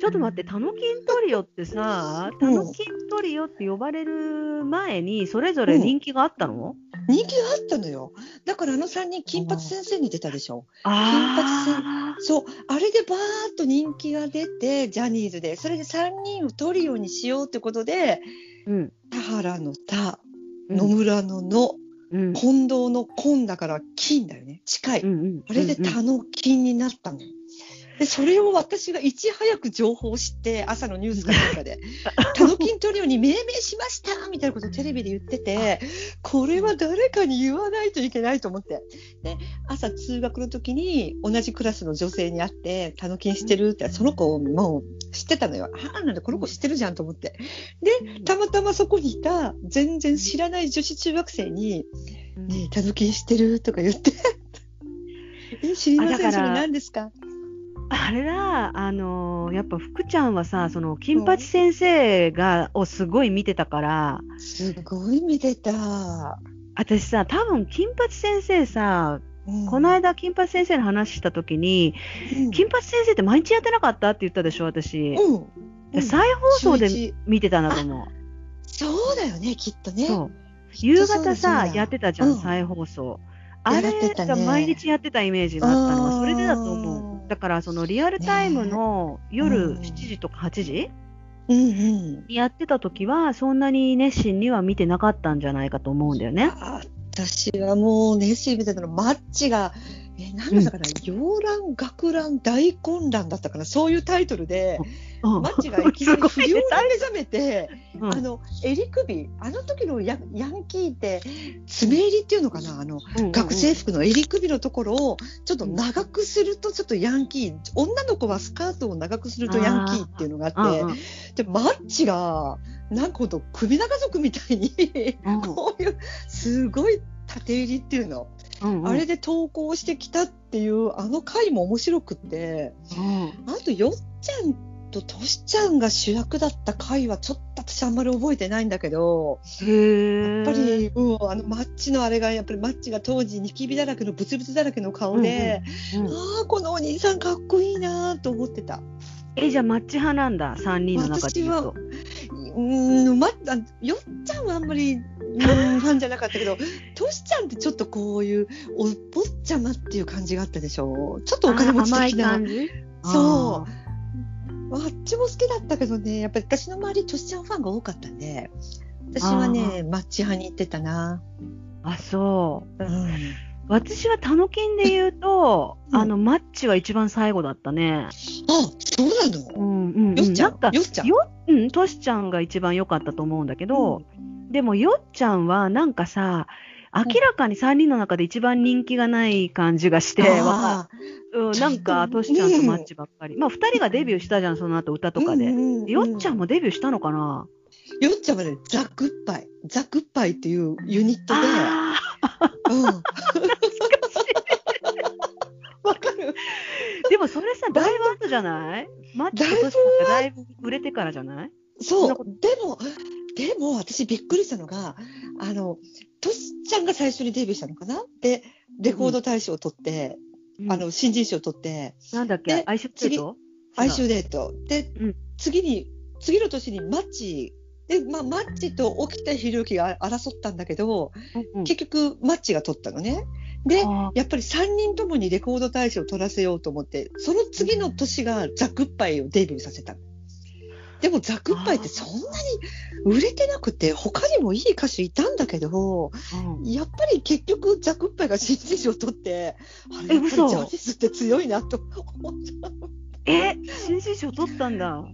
ちょっと待って、タノキントリオってさ、タノキントリオって呼ばれる前に、それぞれ人気があったの、人気があったのよ。だからあの3人、金髪先生に出たでしょ。金髪あ先そう、あれでバーッと人気が出て、ジャニーズで、それで3人をトリオにしようってことで、ーうん。田原の田、うん野村の野、うん。近藤の金だから金だよね。近い。うんうんあれで田の金になったの。で、それを私がいち早く情報を知って、朝のニュースかなんかで、田の金トリオに命名しましたみたいなことをテレビで言ってて、これは誰かに言わないといけないと思って。で、朝通学の時に同じクラスの女性に会って、田の金してる？って、その子もう知ってたのよ。ああ、なんだ、この子知ってるじゃんと思って。で、たまたまそこにいた、全然知らない女子中学生に、うんねえ、たぬきんしてる？とか言って。え、知りません、それ何ですか？あれだ、あのーやっぱ福ちゃんはさ、その金八先生が、をすごい見てたから、すごい見てた。私さ、多分金八先生さ、うんこの、間金八先生の話した時に、うん金八先生って毎日やってなかったって言ったでしょ、私。うん。うん再放送で見てたんだと思う。そうだよね、きっとね。そう。夕方さ、やってたじゃん、うん再放送。あやれが毎日やってたイメージがあったのは、それでだと思う。だから、そのリアルタイムの夜うん7時とか8時。にやってた時は、そんなに熱心には見てなかったんじゃないかと思うんだよね。あ私はもう熱心に見てたの、マッチが、え、なんだったかな、洋乱、学乱、大混乱だったかな、そういうタイトルで、うん。マッチがいきなり 不良に目覚めて、うん。あの、襟首、あの時のヤヤンキーって、爪襟っていうのかな、あの、うんうん学生服の襟首のところをちょっと長くするとちょっとヤンキー、女の子はスカートを長くするとヤンキーっていうのがあって、うんうん。でマッチがなんかと首長族みたいに、うん。こういうすごい縦入りっていうの、うんうんあれで投稿してきたっていうあの回も面白くってうんあとよっちゃんととしちゃんが主役だった回はちょっと私あんまり覚えてないんだけど。へやっぱり、うん、あのマッチのあれがやっぱりマッチが当時ニキビだらけのブツブツだらけの顔で、うんああこのお兄さんかっこいいなと思ってた。え、じゃあマッチ派なんだ、3人の中で言うと。うんまあよっちゃんはあんまり、うん、ファンじゃなかったけどとしちゃんってちょっとこういうお坊ちゃまっていう感じがあったでしょ？ちょっとお金持ち的な。感じ？そう。あっちも好きだったけどね。やっぱり私の周りとしちゃんファンが多かったんで私はねマッチ派に行ってたな。あ、そう。うん私はタノキンで言うと、うんあの、マッチは一番最後だったね。あ、そうなの、うんうん、うん。よっちゃん？なんか、よっちゃん？よ、うん、トシちゃんが一番良かったと思うんだけど、でも、よっちゃんはなんかさ、明らかに3人の中で一番人気がない感じがして、わあうん、なんか、トシちゃんとマッチばっかり。まあ、2人がデビューしたじゃん、その後歌とかで。うんうんよっちゃんもデビューしたのかな？よっちゃんはね、ザ・グッバイ。ザ・グッバイっていうユニットで、あうん。わかるーでもそれさ、だいぶ後じゃない？マッチとトシちゃんがだいぶ売れてからじゃない？そう。でも、でも私びっくりしたのが、あの、トシちゃんが最初にデビューしたのかな？で、レコード大賞を取って、あ、の、新人賞を取って、なんだっけ？でアイシュデート？哀愁デート。で、うん。次に、次の年にマッチ、で、まあ、マッチと沖田博之が争ったんだけど、うんうん。結局マッチが取ったのね。で、やっぱり3人ともにレコード大賞を取らせようと思って、その次の年がザ・グッバイをデビューさせたの。でもザ・グッバイってそんなに売れてなくて、他にもいい歌手いたんだけど、うんやっぱり結局ザ・グッバイが新人賞を取って、あれやっぱりジ嘘ャニーズって強いなと思った。え、新人賞取ったんだ。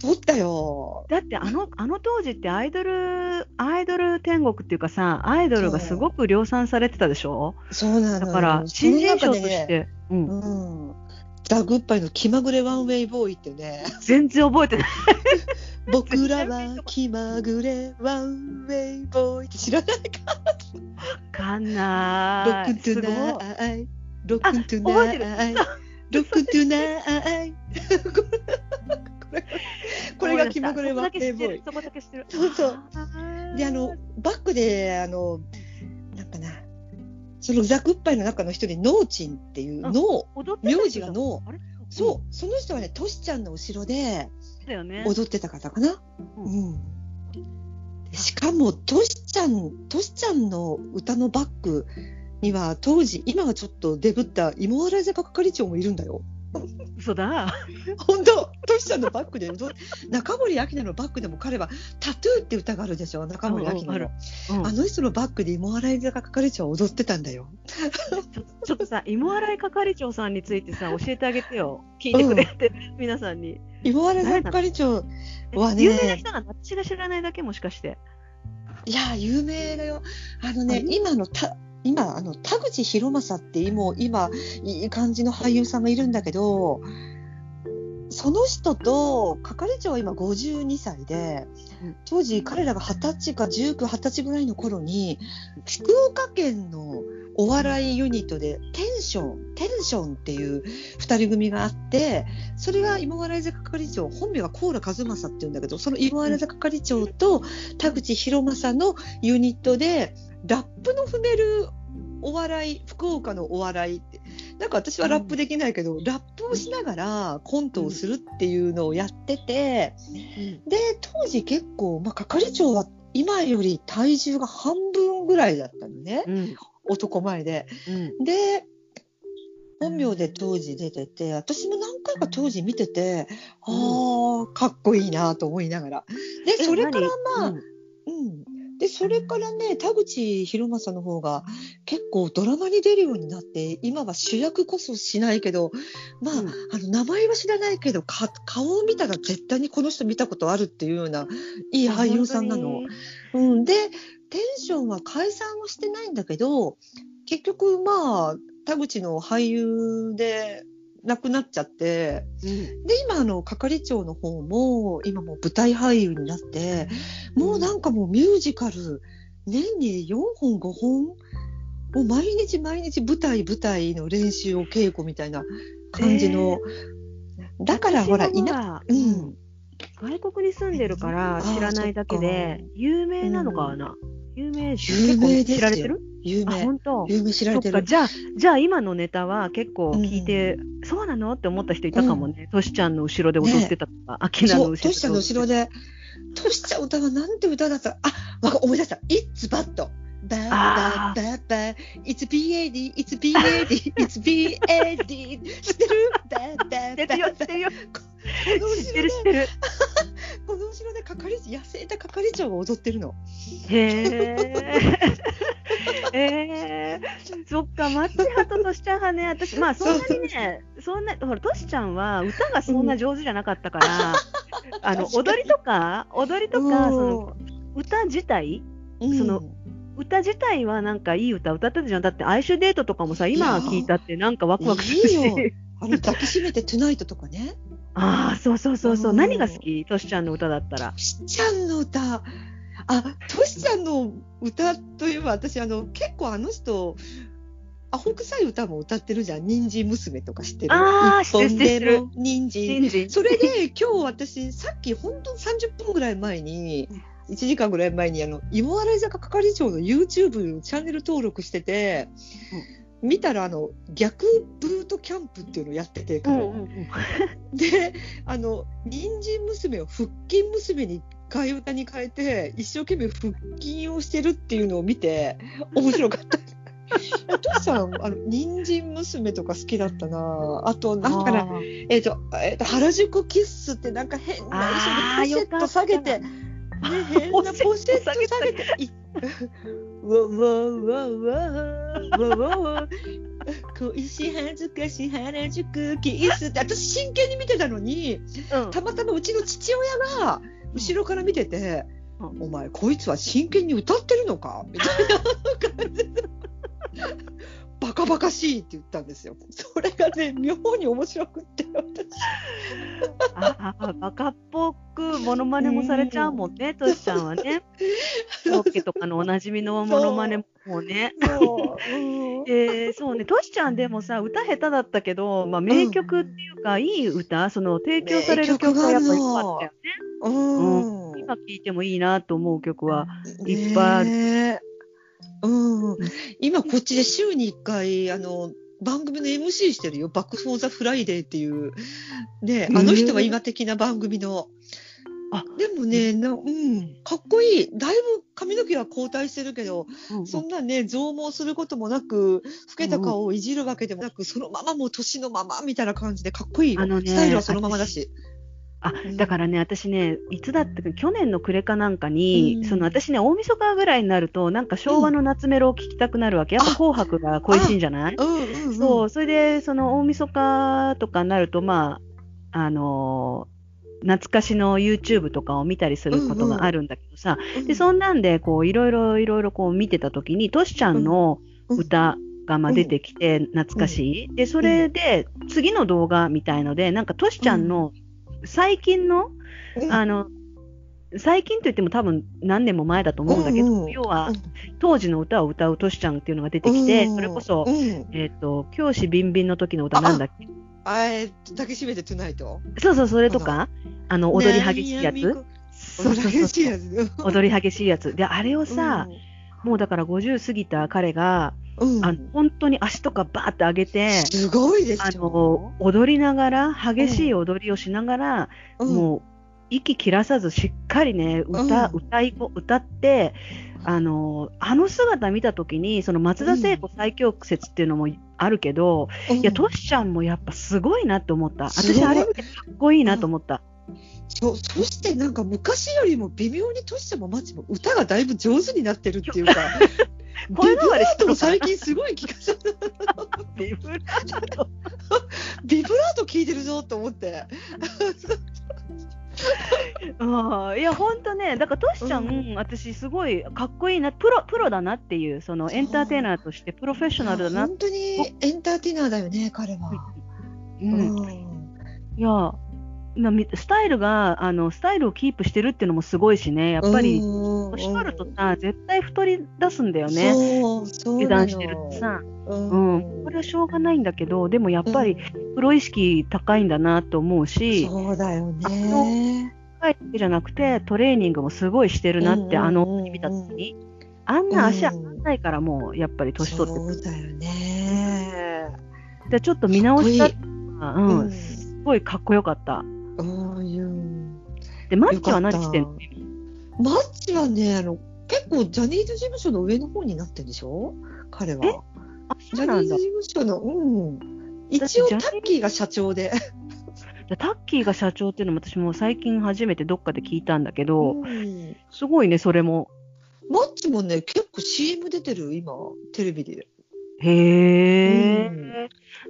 取ったよ。だってあの、あの当時ってアイドル、アイドル天国っていうかさ、アイドルがすごく量産されてたでしょ？そうなのよだから、新人賞としその中でねて、うん、うん。ザ・グッバイの気まぐれ One Way Boy ってね。全然覚えてない。僕らは気まぐれ One Way Boy って知らないかわかんない。 Rock tonight Rock tonight rock tonight これが気まぐれ One Way Boy。そこだけ知ってる。そうそうで、あの、バックで、あの、なんかな、そのザ・グッバイの中の一人、ノーチンっていう、あノ踊ってた名字がノー、そう、その人はね、トシちゃんの後ろで。踊ってた方かな？ううん。しかも、トシちゃん、トシちゃんの歌のバックには、当時、今はちょっとデブった芋洗坂係長もいるんだよ。嘘だ。本当、トシちゃんのバックで中森明菜のバックでも彼は、タトゥーって歌があるでしょ、中森明菜うんうん。うんあの人のバックで芋洗坂係長は踊ってたんだよ。ちょっとさ、芋洗い係長さんについてさ、教えてあげてよ。聞いてくれて、皆さんに。芋洗坂係長はね有名な人なの私が知らないだけもしかして。いや、有名だよ。あのねあ、今のた、今、あの、田口博正って今、今、いい感じの俳優さんがいるんだけど、その人と、係長は今52歳でうん、当時彼らが20歳か19、20歳ぐらいの頃に、福岡県のお笑いユニットで、テンション、テンションっていう二人組があって、それが今笑い坂係長、本名は高良和正っていうんだけど、その今笑い坂係長と田口博正のユニットで、ラップの踏めるお笑い、福岡のお笑いって、なんか私はラップできないけど、ラップをしながらコントをするっていうのをやってて、で、当時結構、まあ、係長は今より体重が半分ぐらいだったのね、うん。男前で。うん。で、本名で当時出てて、私も何回か当時見てて、ああ、かっこいいなと思いながら。で、えそれからまあ。で、それからね、田口博正の方が結構ドラマに出るようになって、今は主役こそしないけど、まあ、うんあの、名前は知らないけど、か顔を見たら絶対にこの人見たことあるっていうような、いい俳優さんなの。うん。で、テンションは解散はしてないんだけど、結局まあ、田口の俳優で亡くなっちゃって、うん。で、今、あの、係長の方も、今もう舞台俳優になって、もうなんかもうミュージカル、年に4本、5本、もう毎日毎日舞台、舞台の練習を稽古みたいな感じの。だからほら、いな、な、ううんん。外国に住んでるから知らないだけで、有名なのかな、有名有名ですよ。結構知られてるあ、有名、本当。有名知られてる。じゃあ、じゃあ今のネタは結構聞いて、そうなの？って思った人いたかもね。トシちゃんの後ろで踊ってた。とか、アキナの後ろで。トシちゃんの後ろで、トシちゃん歌はなんて歌だった？あ、わか思い出した。It's bad. バーバーバーバー。It's BAD, It's BAD, It's BAD. 知ってる？バーバー。知ってるよ、知ってるよ。知ってる、知ってる。この後ろで係長、痩せた係長が踊ってるの。へえ。えー、そっか、マッチ派とトシちゃん派ね、私、まあ、そんなにね、そんな、ほら、トシちゃんは歌がそんな上手じゃなかったから、あの、踊りとか、踊りとか、うんその、歌自体うんその歌自体はなんかいい歌歌ってたじゃん。だって、哀愁デートとかもさ、今聞いたってなんかワクワクするし。あの抱きしめてトゥナイトとかね。ああ、そうそうそうそう。うん何が好き？トシちゃんの歌だったらト。シちゃんの歌。あ、トシちゃんの歌といえば私あの結構あの人、アホ臭い歌も歌ってるじゃん。人参娘とか知ってる？あー一本知ってる人参。それで今日私さっき本当30分ぐらい前に、1時間ぐらい前にあの、芋洗坂係長の YouTube チャンネル登録してて、見たらあの、逆ブートキャンプっていうのをやってて、彼うんうんうん。で、あの、人参娘を腹筋娘に替え歌に変えて、一生懸命腹筋をしてるっていうのを見て、面白かった。お父さん、あの、人参娘とか好きだったな。あと、なんかな、あーえっ、と、えっ、と、原宿キッスってなんか変な衣装でポシェット下げて、よね、変なポシェット下げて、わわわわわわわわわわわわわ恋し恥ずかし原宿キッスって私真剣に見てたのにうんたまたまうちの父親が後ろから見てて「うんお前こいつは真剣に歌ってるのか?」みたいな感じでバカバカしいって言ったんですよ。それがね妙に面白くって私あ あ、バカっぽくモノマネもされちゃうもんね、トシちゃんはね。コロッケとかのおなじみのモノマネもね。そう、うんえー、そうね、トシちゃんでもさ、歌下手だったけど、まあ、名曲っていうか、いい歌、その提供される曲がやっぱり良かったよね。うん今聴いてもいいなと思う曲は。いっぱいあるねえうん、今こっちで週に1回あの番組の MC してるよ。 Back for the Friday っていう。ね、あの人は今的な番組の。あでもね、なうん、かっこいい。だいぶ髪の毛は後退してるけど、うんそんなね、増毛することもなく、老けた顔をいじるわけでもなく、そのままもう年のままみたいな感じでかっこいいよ。あのねスタイルはそのままだし。あうん。だからね、私ね、いつだったか、去年の暮れかなんかに、うん。その私ね、大晦日ぐらいになると、なんか昭和の夏メロを聴きたくなるわけ。やっぱあ紅白が恋しいんじゃない？うんうん、うん。そう、それで、その大晦日とかになると、まあ、あのー懐かしの YouTube とかを見たりすることがあるんだけどさ、うん。で、そんなんで、こう、いろいろいろいろこう見てたときに、トシちゃんの歌がま出てきて、懐かしい。で、それで、次の動画みたいので、なんかトシちゃんの最近の、うんあの、最近といっても多分何年も前だと思うんだけど、うんうん要は、当時の歌を歌うトシちゃんっていうのが出てきて、それこそ、うん、えっ、と、教師ビンビンの時の歌なんだっけ？あえっと、抱きしめてトゥナイト？そうそう、それとか、あの、踊り激しいやつ？そうそう激しいやつ？踊り激しいやつ。で、あれをさ、もうだから50過ぎた彼が、うん、うんあの本当に足とかバーって上げて、すごいですあよ。の、踊りながら、激しい踊りをしながら、うん、もう、息切らさずしっかりね、歌、うん。歌いこ、歌って、あの、あの姿見たときに、その松田聖子最強説っていうのもあるけど、うん、いや、トシちゃんもやっぱすごいなって思った。私、あれ見てかっこいいなと思った。そそしてなんか昔よりも微妙にトシちゃんもマッチも歌がだいぶ上手になってるっていうか、声変わりしてるビブラートも最近すごい聞かさビブラートビブラート聞いてるぞと思って。うんいや、ほんとね、だからトシちゃん、うん私すごいかっこいいな、プロ、プロだなっていう、そのエンターテイナーとしてプロフェッショナルだな。本当にエンターテイナーだよね、彼は。うん。うんいや、スタイルが、あの、スタイルをキープしてるっていうのもすごいしね、やっぱり、うん年取るとさ、絶対太り出すんだよね。油断してるとさ。ううんん。これはしょうがないんだけど、でもやっぱり、プロ意識高いんだなと思うし、そうだよね。高いだけじゃなくて、トレーニングもすごいしてるなって、うんあの、見たときに。あんな足上がんないから、もう、やっぱり年取ってくるそうだよね。でちょっと見直したうんすごいかっこよかった。うんで、マッチは何してんの？マッチはね、あの、結構ジャニーズ事務所の上の方になってるでしょ？彼は。ジ。ャニーズ事務所の、うん。一応タッキーが社長で。でタッキーが社長っていうのも私も最近初めてどっかで聞いたんだけど、うんすごいね、それも。マッチもね、結構 CM 出てる、今、テレビで。へえ、うん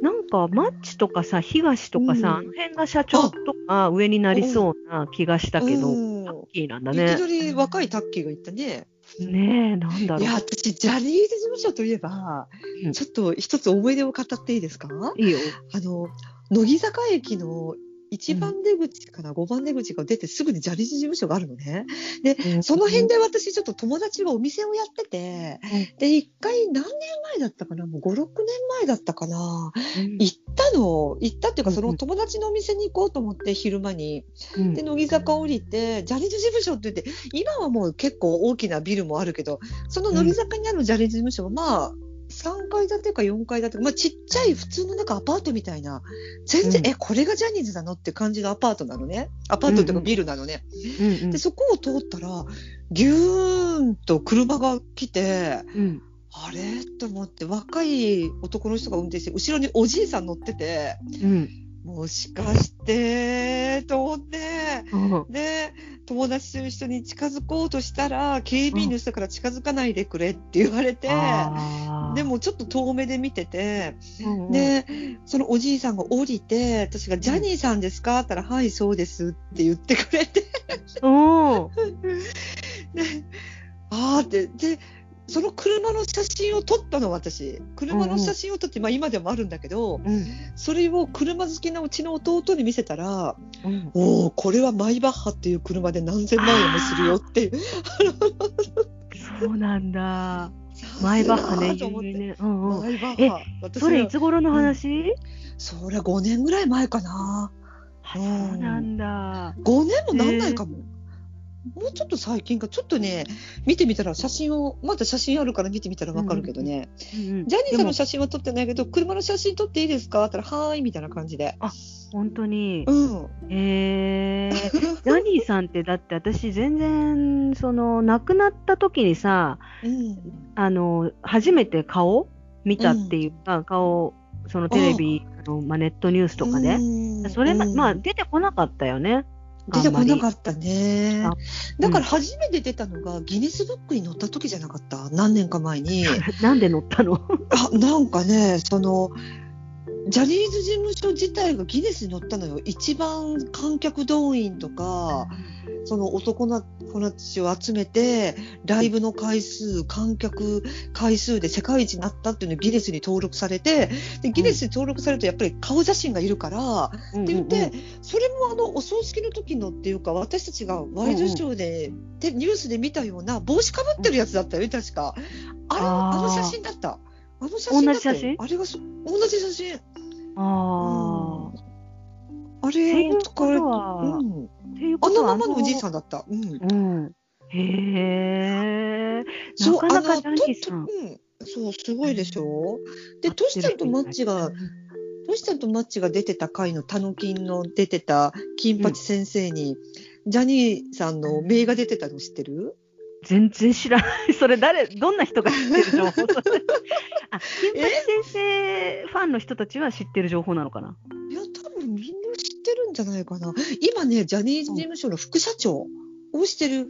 なんか、マッチとかさ、東とかさ、うんあの辺が社長とか上になりそうな気がしたけど、うんタッキーなんだいきね。なり若いタッキーが言ったね。ねえ、なんだろ。いうや、私、ジャニーズ事務所といえば、うんちょっと一つ思い出を語っていいですか？いいよ。あの、乃木坂駅の1番出口から5番出口が出てすぐにジャニーズ事務所があるのね。で、その辺で私ちょっと友達がお店をやってて、で、一回何年前だったかなもう5、6年前だったかな。うん。行ったの、行ったっていうか、その友達のお店に行こうと思って、昼間に。うん。で、乃木坂降りて、ジャニーズ事務所って言って、今はもう結構大きなビルもあるけど、その乃木坂にあるジャニーズ事務所は、まあ、3階建てか4階建てか、まあ、ちっちゃい普通のなんかアパートみたいな、全然、うん。え、これがジャニーズなのって感じのアパートなのね？アパートっていうかビルなのね？うんうん。で、そこを通ったら、ぎゅーんと車が来て、うん。あれ？と思って、若い男の人が運転して、後ろにおじいさん乗ってて、うん。もしかして、と思って、うん。で、友達と一緒に近づこうとしたら、警備員の人から近づかないでくれって言われて、あー。でもちょっと遠目で見てて、うんうん。で、そのおじいさんが降りて、私がジャニーさんですか？って言ったら、はい、そうですって言ってくれて、うん で、あーって、で、その車の写真を撮ったの、私。車の写真を撮って、まあ今でもあるんだけど、うんそれを車好きなうちの弟に見せたら、うんおお、これはマイバッハっていう車で何千万円もするよっていう。そうなんだ。マイバッハね。有名ね。うんうん。マイバッハ。私それいつ頃の話、それ5年ぐらい前かな。あそうなんだ。5年もなんないかも。もうちょっと最近か、ちょっとね、見てみたら写真を、まだ写真あるから見てみたらわかるけどね、うんうんジャニーさんの写真は撮ってないけど、車の写真撮っていいですか？って言ったら、はーい、みたいな感じで。本当に。うん。へえ。ジャニーさんってだって私全然、その、亡くなった時にさ、うん。あの、初めて顔見たっていうか、顔、そのテレビ、あのまあ、ネットニュースとかで。うんそれまあ、出てこなかったよね。出てこなかっったねあ。だから初めて出たのがギネスブックに載った時じゃなかった何年か前に。た。なんで乗ったの？あ、なんかね、その、ジャニーズ事務所自体がギネスに載ったのよ。一番観客動員とか、その男の子たちを集めて、ライブの回数、観客回数で世界一になったっていうのがギネスに登録されて、でギネスに登録されるとやっぱり顔写真がいるから、って言って、それもあのお葬式の時のっていうか私たちがワイドショーで、でニュースで見たような帽子かぶってるやつだったよね確か。あれあの写真だった。あの写真だっ同じ写真？あれがそ同じ写真ああ。あれだからとは、うん、あのままのおじいさんだった、うん、うん。へえ。なかなかジャニーさん。とうん。そうすごいでしょ。でトシちゃんとマッチがトシちゃんとマッチが出てた回のタノキンの出てた金八先生に、ジャニーさんの名が出てたの知ってる？全然知らない。それ誰、どんな人が知ってる情報？あ、金八先生ファンの人たちは知ってる情報なのかな？いや、多分みんな知ってるんじゃないかな。今ね、ジャニーズ事務所の副社長をしてる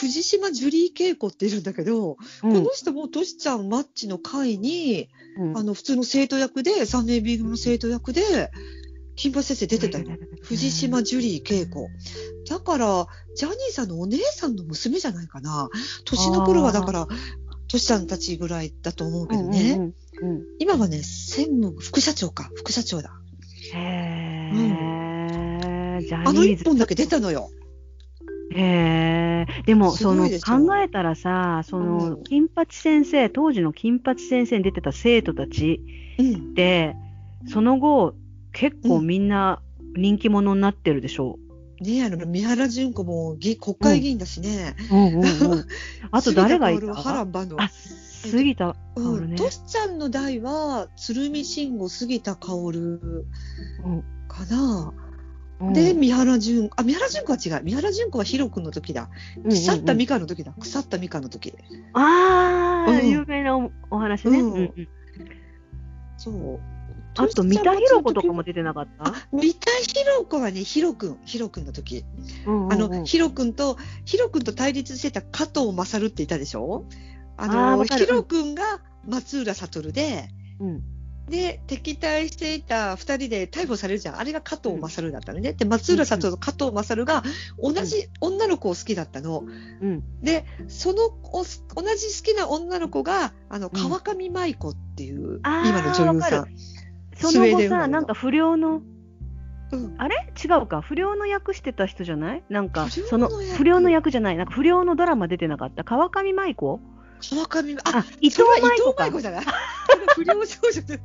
藤島ジュリー恵子っているんだけど、うこの人もトシちゃんマッチの会に、うんあの、普通の生徒役で、3年 B 組の生徒役で、金八先生出てたよ。藤島ジュリー恵子。だから、ジャニーさんのお姉さんの娘じゃないかな。年の頃はだから、トシちゃんたちぐらいだと思うけどね。うんうんうんうん。今はね、専務、副社長か、副社長だ。へえ、ジャニーズ。あの一本だけ出たのよ。へえ、でも、すその、考えたらさ、その、うん。金八先生、当時の金八先生に出てた生徒たちうん。って、その後、結構みんな人気者になってるでしょねえ、あの、三原純子も議国会議員だしね。う。うんうんうん。あと誰がい杉田薫は波た乱万能。あ、杉田うん。薫ね。トシちゃんの代は、鶴見慎吾、杉田薫うんかな。うんで、三原純、あ、三原純子は違う。三原純子はヒロ君の時だ。腐ったみかんの時だ。腐ったみかんの時。ああ、うん有名なおお話ね。うんうんうんそう。あと、三田寛子とかも出てなかった？あ、三田寛子はね、ヒロ君、ヒロ君の時。うんうんうん。あの、ヒロ君と、ヒロ君と対立してた加藤勝っていたでしょ？あの、わかる。ヒロ君が松浦悟で、うん。で、敵対していた二人で逮捕されるじゃん。あれが加藤勝だったのね。で、松浦悟と加藤勝が同じ女の子を好きだったの。うん。で、そのお同じ好きな女の子が、あの、うん。川上舞子っていう、今の女優さん。その後さ、なんか不良の、うん。あれ？違うか、不良の役してた人じゃない？なんか、その役？不良の役じゃない、なんか不良のドラマ出てなかった？川上舞子？川上、ああ、伊藤舞子か。伊藤舞子じゃない？不良少女。で。